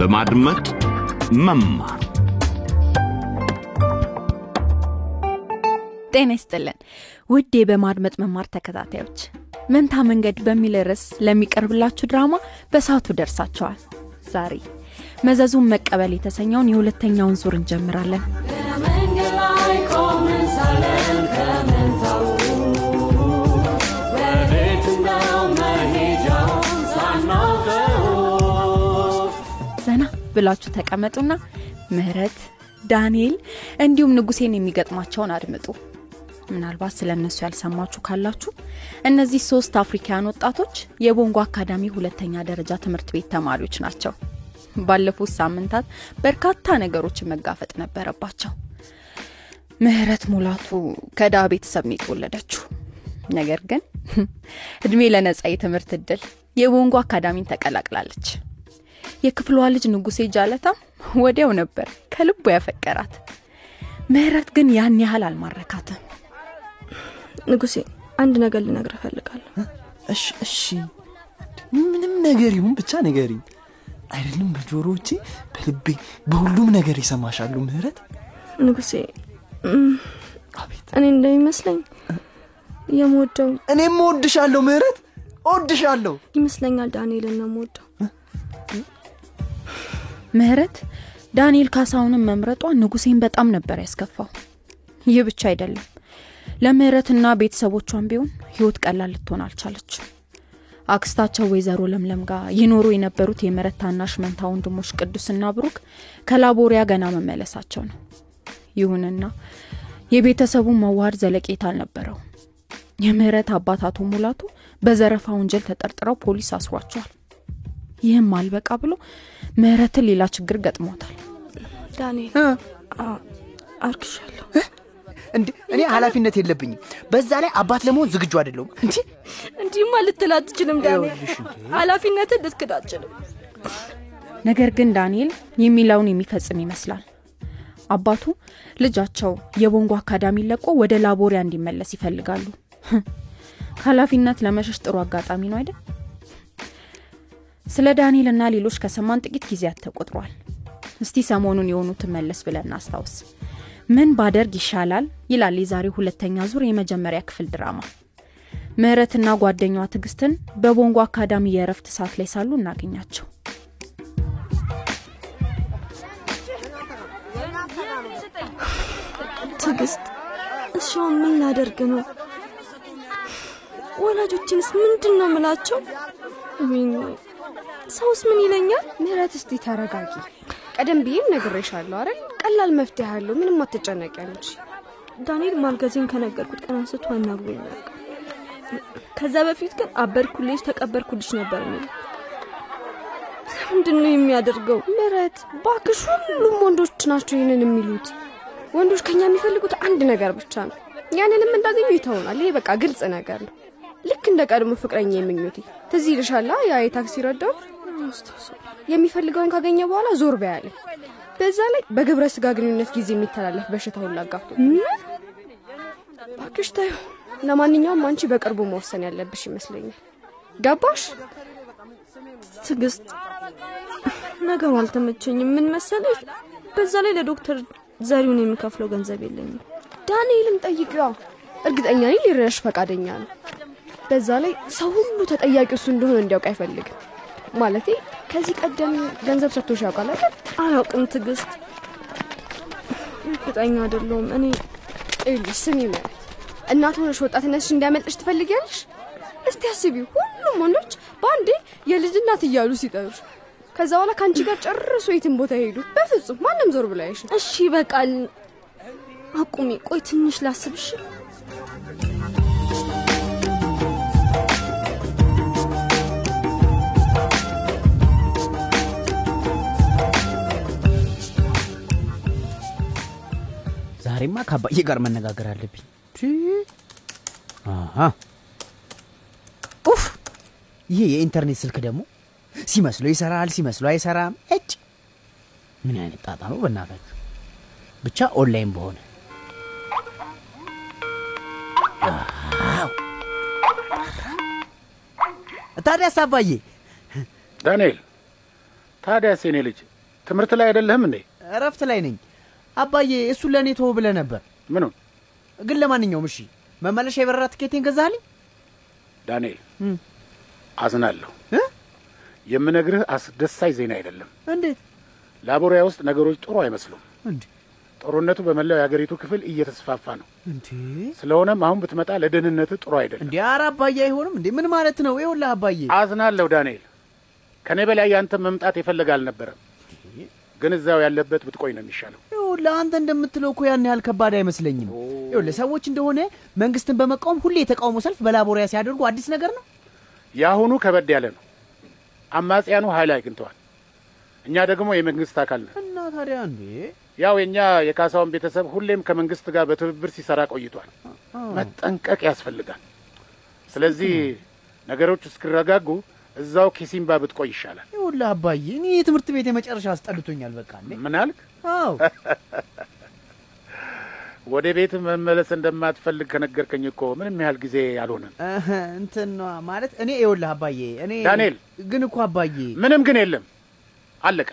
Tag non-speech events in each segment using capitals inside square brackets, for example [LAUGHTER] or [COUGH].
በማድመጥ መማር። ጤና ይስጥልን። ውዴ በማድመጥ መማር ተከታታዮች መንታ መንገድ በሚል ርዕስ ለሚቀርብላችሁ ድራማ በሰዓቱ ደርሳቸዋል ዛሬ መዘዙን መቀበል የተሰኘውን የሁለተኛውን ዙር እንጀምራለን ብላችሁ ተቀመጡና ምህረት ዳንኤል እንዲሁም ንጉሴን የሚገጥማቸውን አድምጡ። ምናልባት ስለ እነሱ ያልሰማችሁ ካላችሁ እነዚህ ሶስት አፍሪካውያን ወጣቶች የቦንጎ አካዳሚ ሁለተኛ ደረጃ ትምህርት ቤት ተማሪዎች ናቸው። ባለፉት ሳምንታት በርካታ ነገሮችን መጋፈጥ ነበረባቸው። ምህረት ሙላቱ ከዳ ቤተሰብ ነው የተወለደችው። ነገር ግን እድሜ ለነጻ የትምህርት እድል የቦንጎ አካዳሚን ተቀላቅላለች የክፍሏ ልጅ ንጉሴ ጃለታም ወዲያው ነበር ከልቡ ያፈቀራት። ምህረት ግን ያን ያህል አልማረካትም። ንጉሴ አንድ ነገር ልነግር እፈልጋለሁ። እሺ እሺ። ምንም ነገር ይሁን ብቻ ነገሪኝ አይደለም በጆሮዎቼ በልቤ በሁሉም ነገር ይሰማሻሉ ምህረት? ንጉሴ እኔ እንደሚመስለኝ የምወደው እኔም እወድሻለሁ ምህረት እወድሻለሁ። ይመስለኛል ዳንኤልን ነው የምወደው ምህረት ዳንኤል ካሳሁንን መምረጧ ንጉሴን በጣም ነበር ያስከፋው። ይህ ብቻ አይደለም። ለምህረትና ቤተሰቦቿን ቢሆን ህይወት ቀላል ልትሆን አልቻለች። አክስታቸው ወይዘሮ ለምለም ጋር ይኖሩ የነበሩት የምህረት ታናሽ መንታ ወንድሞች ቅዱስና ብሩክ ከላቦሪያ ገና መመለሳቸው ነው። ይሁንና የቤተሰቡን መዋሃድ ዘለቄታ አልነበረው የምህረት አባት አቶ ሙላቱ በዘረፋ ወንጀል ተጠርጥረው ፖሊስ አስሯቸዋል ይህም አልበቃ ብሎ ምህረትን ሌላ ችግር ገጥሞታል። ዳንኤል አዎ፣ አርክሻለሁ። እንዴ እኔ ኃላፊነት የለብኝም። በዛ ላይ አባት ለመሆን ዝግጁ አይደለሁም። እንጂ እንዲህማ ልትል አትችልም ዳንኤል። ኃላፊነትን ልትክድ አትችልም። ነገር ግን ዳንኤል የሚለውን የሚፈጽም ይመስላል። አባቱ ልጃቸው የቦንጎ አካዳሚ ለቆ ወደ ላቦሪያ እንዲመለስ ይፈልጋሉ። ከኃላፊነት ለመሸሽ ጥሩ አጋጣሚ ነው አይደል ስለ ዳንኤል እና ሌሎች ከሰማን ጥቂት ጊዜያት ተቆጥሯል። እስቲ ሰሞኑን የሆኑትን መለስ ብለን እናስታውስ። ምን ባደርግ ይሻላል? ይላል የዛሬው ሁለተኛ ዙር የመጀመሪያ ክፍል ድራማ። ምህረትና ጓደኛዋ ትዕግስትን በቦንጎ አካዳሚ የእረፍት ሰዓት ላይ ሳሉ እናገኛቸው። ትዕግስት እሺ ምን ላደርግ ነው? ወላጆችንስ ምንድን ነው ምላቸው ሰውስ ምን ይለኛል? ምህረት እስቲ ተረጋጊ። ቀደም ብዬም ነግሬሻለሁ አይደል? ቀላል መፍትሄ ያለው ምንም አትጨነቂ አንቺ። ዳንኤል ማርገዜን ከነገርኩት ቀን አንስቶ አናግሮኝ ያውቃል። ከዛ በፊት ግን አበድኩልሽ ተቀበርኩልሽ ነበር የሚል ምንድን ነው የሚያደርገው? ምህረት ባክሽ ሁሉም ወንዶች ናቸው ይህንን የሚሉት። ወንዶች ከኛ የሚፈልጉት አንድ ነገር ብቻ ነው። ያንንም እንዳገኙ ይተውናል። ይሄ በቃ ግልጽ ነገር ነው። ልክ እንደ ቀድሞ ፍቅረኛ የምኞቴ ትዝ ይልሻላ ያ የታክሲ ረዳት የሚፈልገውን ካገኘ በኋላ ዞር በያለ። በዛ ላይ በግብረ ስጋ ግንኙነት ጊዜ የሚተላለፍ በሽታ ሁላ አጋፍቶ ባክሽ ታዩ ለማንኛውም አንቺ በቅርቡ መወሰን ያለብሽ ይመስለኛል። ገባሽ? ትዕግስት ነገሩ አልተመቸኝም። ምን መሰለሽ? በዛ ላይ ለዶክተር ዘሪውን የሚከፍለው ገንዘብ የለኝም። ዳንኤልን ጠይቂዋ እርግጠኛ ነኝ ሊረዳሽ ፈቃደኛ ነው። በዛ ላይ ሰው ሁሉ ተጠያቂ እሱ እንደሆነ እንዲያውቅ አይፈልግም ማለቴ ከዚህ ቀደም ገንዘብ ሰጥቶሽ ያውቃል አይደል? አላውቅም ትዕግስት። እርግጠኛ አይደለሁም። እኔ ይኸውልሽ ስሚ ማለት እናት ሆነሽ ወጣትነትሽ እንዲያመልጥሽ ትፈልጊያለሽ? እስቲ አስቢው ሁሉም ወንዶች በአንዴ የልጅ እናት እያሉ ሲጠሩሽ ከዛ በኋላ ከአንቺ ጋር ጨርሶ የትን ቦታ ሄዱ በፍጹም ማንም ዞር አይሽም። እሺ በቃል አቁሚ። ቆይ ትንሽ ላስብሽ ዛሬማ ከአባዬ ጋር መነጋገር አለብኝ። ኡፍ! ይሄ የኢንተርኔት ስልክ ደግሞ ሲመስለው ይሰራል ሲመስለው አይሰራም። እጭ ምን አይነት ጣጣ ነው በእናታችሁ? ብቻ ኦንላይን በሆነ። ታዲያስ አባዬ? ዳንኤል ታዲያስ የኔ ልጅ ትምህርት ላይ አይደለህም እንዴ? እረፍት ላይ ነኝ አባዬ። እሱን ለእኔ ተወው ብለህ ነበር። ምኑን? ግን ለማንኛውም እሺ፣ መመለሻ የበረራ ትኬቴን ገዛልኝ? ዳንኤል አዝናለሁ።? የምነግርህ አስደሳች ዜና አይደለም። እንዴት ላቦሪያ ውስጥ ነገሮች ጥሩ አይመስሉም።? ጦርነቱ በመላው የአገሪቱ ክፍል እየተስፋፋ ነው። እንዴ? ስለሆነም አሁን ብትመጣ ለደህንነትህ ጥሩ አይደለም። እንዴ? ኧረ አባዬ አይሆንም እንዴ? ምን ማለት ነው? ይኸውልህ አባዬ አዝናለሁ ዳንኤል። ከእኔ በላይ ያንተ መምጣት የፈለገ አልነበረም። ግን እዛው ያለበት ብትቆይ ነው የሚሻለው። ይኸውልህ አንተ እንደምትለው እኮ ያን ያህል ከባድ አይመስለኝም። ይኸውልህ ሰዎች እንደሆነ መንግስትን በመቃወም ሁሌ የተቃውሞ ሰልፍ በላቦሪያ ሲያደርጉ አዲስ ነገር ነው። የአሁኑ ከበድ ያለ ነው። አማጽያኑ ኃይል አግኝተዋል። እኛ ደግሞ የመንግስት አካል ነን። እና ታዲያ እንዴ? ያው የእኛ የካሳውን ቤተሰብ ሁሌም ከመንግስት ጋር በትብብር ሲሰራ ቆይቷል። መጠንቀቅ ያስፈልጋል። ስለዚህ ነገሮች እስኪረጋጉ እዛው ኪሲምባ ብትቆይ ይሻላል። ይኸውልህ አባዬ እኔ የትምህርት ቤት የመጨረሻ አስጠልቶኛል። በቃ እንዴ? ምን አልክ? አዎ [LAUGHS] ወደ ቤት መመለስ እንደማትፈልግ ከነገርከኝ እኮ ምንም ያህል ጊዜ አልሆነም። እንትን ማለት እኔ ይኸውልህ አባዬ እኔ ዳንኤል። ግን እኮ አባዬ ምንም ግን የለም፣ አለቀ።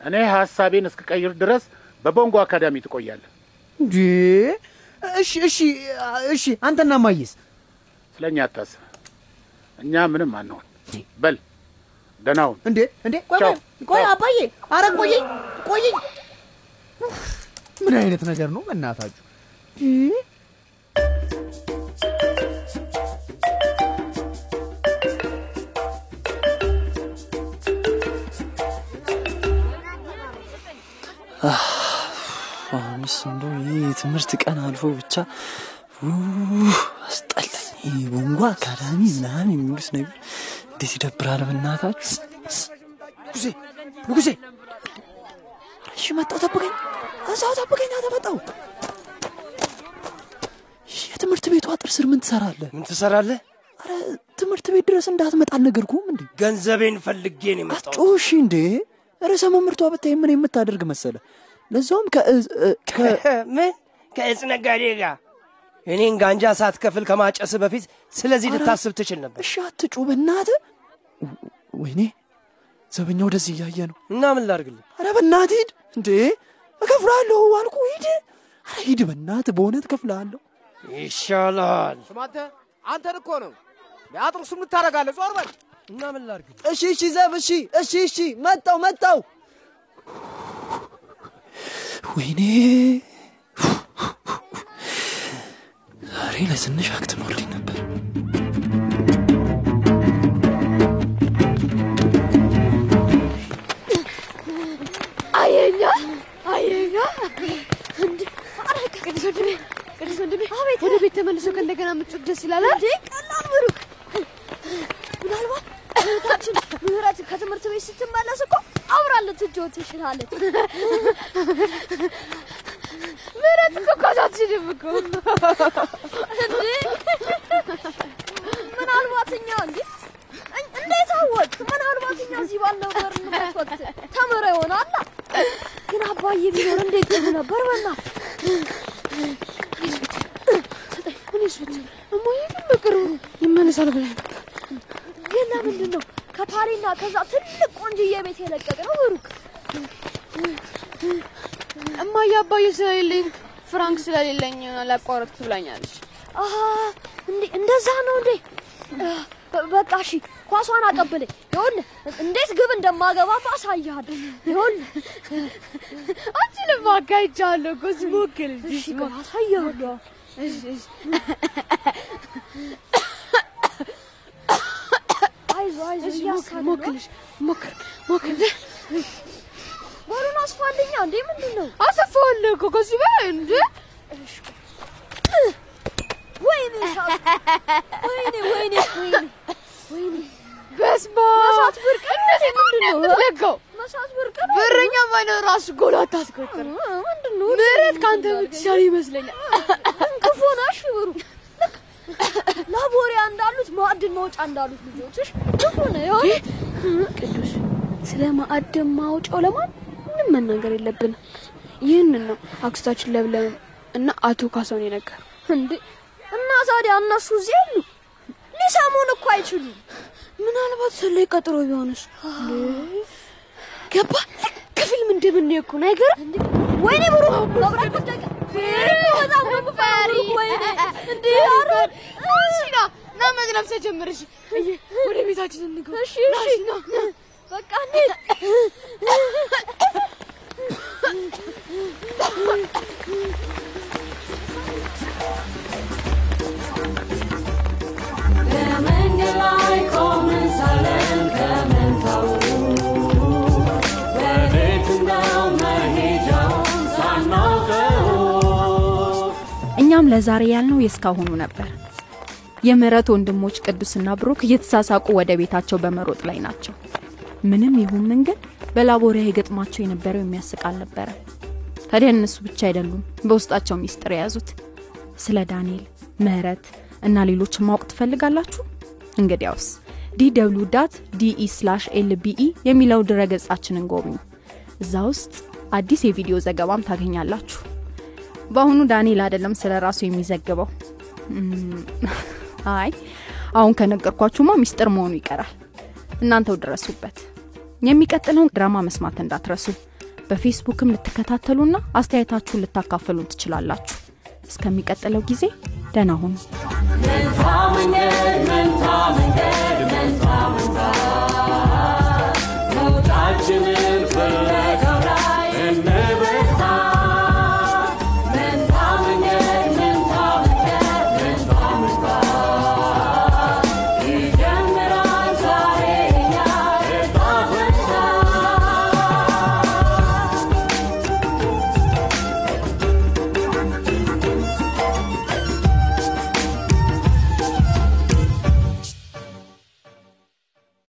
እኔ ሀሳቤን እስክቀይር ድረስ በቦንጎ አካዳሚ ትቆያለህ። እንዴ እሺ እሺ እሺ አንተና ማየስ ስለ እኛ አታስብ፣ እኛ ምንም አንሆን። በል ደህና ሁን። እንዴ እንዴ ቆይ ቆይ ቆይ አባዬ አረ ቆየኝ ቆየኝ ምን አይነት ነገር ነው በእናታችሁ? አሁንስ እንደው ይህ የትምህርት ቀን አልፎ ብቻ ው- አስጠላኝ። ቦንጎ አካዳሚ ምናምን የሚሉት ነገር እንዴት ይደብራል በእናታችሁ። ንጉሴ ንጉሴ እሺ መጣው፣ ጠብቀኝ፣ እዛው ጠብቀኝ፣ ተመጣው። የትምህርት ቤቱ አጥር ስር ምን ትሰራለህ? ምን ትሰራለህ? አረ ትምህርት ቤት ድረስ እንዳትመጣ አልነገርኩህም እንዴ? ገንዘቤን ፈልጌ ነው የመጣሁት። አትጮሽ እንዴ! ርዕሰ መምህርቷ ብታይ ምን የምታደርግ መሰለ? ለዛውም ከእዝ- እ- ከ- [LAUGHS] ምን ከእጽ ነጋዴ ጋር እኔን ጋንጃ ሳትከፍል ከማጨስ በፊት ስለዚህ ልታስብ ትችል ነበር። እሺ አትጩ በእናትህ። ወይኔ ዘበኛ ወደዚህ እያየ ነው። እና ምን ላድርግልህ? አረ በእናትህ ሂድ እንዴ! እከፍልሃለሁ አልኩ ሂድ። አረ ሂድ በእናትህ፣ በእውነት እከፍልሃለሁ። ይሻላል። ስማተ አንተን እኮ ነው የአጥሩ ስም ታደርጋለህ። ዞር በል እና ምን ላድርግልህ? እሺ፣ እሺ ዘብ፣ እሺ፣ እሺ፣ እሺ፣ መጣው፣ መጣው። ወይኔ ዛሬ ለትንሽ አክትሞልኝ ነበር። አየኛ አየኛ እንዴ! ኧረ ቅዱስ ወንድሜ ቅዱስ ወንድሜ አቤት ወደ ቤት ተመልሶ ከእንደገና ምጮት ደስ ይላል እንዴ ቀላል ብሩክ ምናልባት እህታችን ምህረት ከትምህርት ቤት ስትመለስ እኮ አብራ ልትጫወት ትችላለች ምህረት እኮ ኳስ አትችልም እኮ እንዴ ምናልባት እኛ እንዴ እን- እንዴት አወቅ ምናልባት እኛ እዚህ ባልነበርንበት ወቅት ተምረ ይሆናል ግን አባዬ ቢኖር እንዴት ጥሩ ነበር በእናትህ ብትል እማዬ ግን በቅርቡ ይመለሳል ብለህ ግን ለምንድን ነው ከፓሪና ከዛ ትልቅ ቆንጅዬ ቤት የለቀቅ ነው ብሩክ እማዬ አባዬ ስለሌለኝ ፍራንክ ስለሌለኝ ላቋረጥኩት ብላኛለች። እንደዛ ነው እንዴ? በቃ እሺ ኳሷን አቀብለኝ። ይኸውልህ እንዴት ግብ እንደማገባ አሳይሃለሁ ይኸውልህ። አንቺንም አካይቻለሁ እኮ ግን አሳይሃለሁ በሩን አስፋልኛ እንዴ ምንድን ነው? አሰፋዋለሁ እኮ ከዚህ በላይ እንዴ? ወይኔ! ወይኔ ወይኔ ወይኔ! በስመ መሳት ብርቅ እንደዚህ ምንድን ነው ነው? በረኛ ባይኖር ራሱ ጎል አታስቆጥር። ምንድን ነው ምህረት ከአንተ የምትሻል ይመስለኛል። ብሩክ ልክ ላቦሪያ እንዳሉት ማዕድን ማውጫ እንዳሉት ልጆችሽ ክፉ ነው የሆነ። ቅዱስ ስለ ማዕድን ማውጫው ለማንም መናገር የለብንም። ይህንን ነው አክስታችን ለብለም እና አቶ ካሳውን የነገር እንዴ! እና ታዲያ እነሱ እዚህ የሉ ሊሰሙን እኮ አይችሉም። ምናልባት ሰላይ ቀጥሮ ቢሆንስ? ገባ? ምን እንደምናየው እኮ ነው። አይገርም? ወይኔ ብሩ መብራት ወደቀ። በጣም ነው የምፈራው። ወይኔ እንዴ! ኧረ እሺ ና ና መዝናብ ተጀመረሽ። ወደ ቤታችን እንግባ። እሺ እሺ ና በቃ እኛም ለዛሬ ያልነው የእስካሁኑ ነበር። የምህረት ወንድሞች ቅዱስና ብሩክ እየተሳሳቁ ወደ ቤታቸው በመሮጥ ላይ ናቸው። ምንም ይሁን ምን ግን በላቦሪያ የገጥማቸው የነበረው የሚያስቅ አልነበረ። ታዲያ እነሱ ብቻ አይደሉም በውስጣቸው ሚስጥር የያዙት። ስለ ዳንኤል፣ ምህረት እና ሌሎችን ማወቅ ትፈልጋላችሁ? እንግዲያውስ DW dot DE slash LBE የሚለው ድረገጻችንን ጎብኙ። እዛ ውስጥ አዲስ የቪዲዮ ዘገባም ታገኛላችሁ። በአሁኑ ዳንኤል አይደለም ስለ ራሱ የሚዘግበው። አይ አሁን ከነገርኳችሁማ ሚስጥር መሆኑ ይቀራል። እናንተው ድረሱበት። የሚቀጥለውን ድራማ መስማት እንዳትረሱ። በፌስቡክም ልትከታተሉና አስተያየታችሁን ልታካፈሉን ትችላላችሁ። እስከሚቀጥለው ጊዜ ደህና ሁኑ።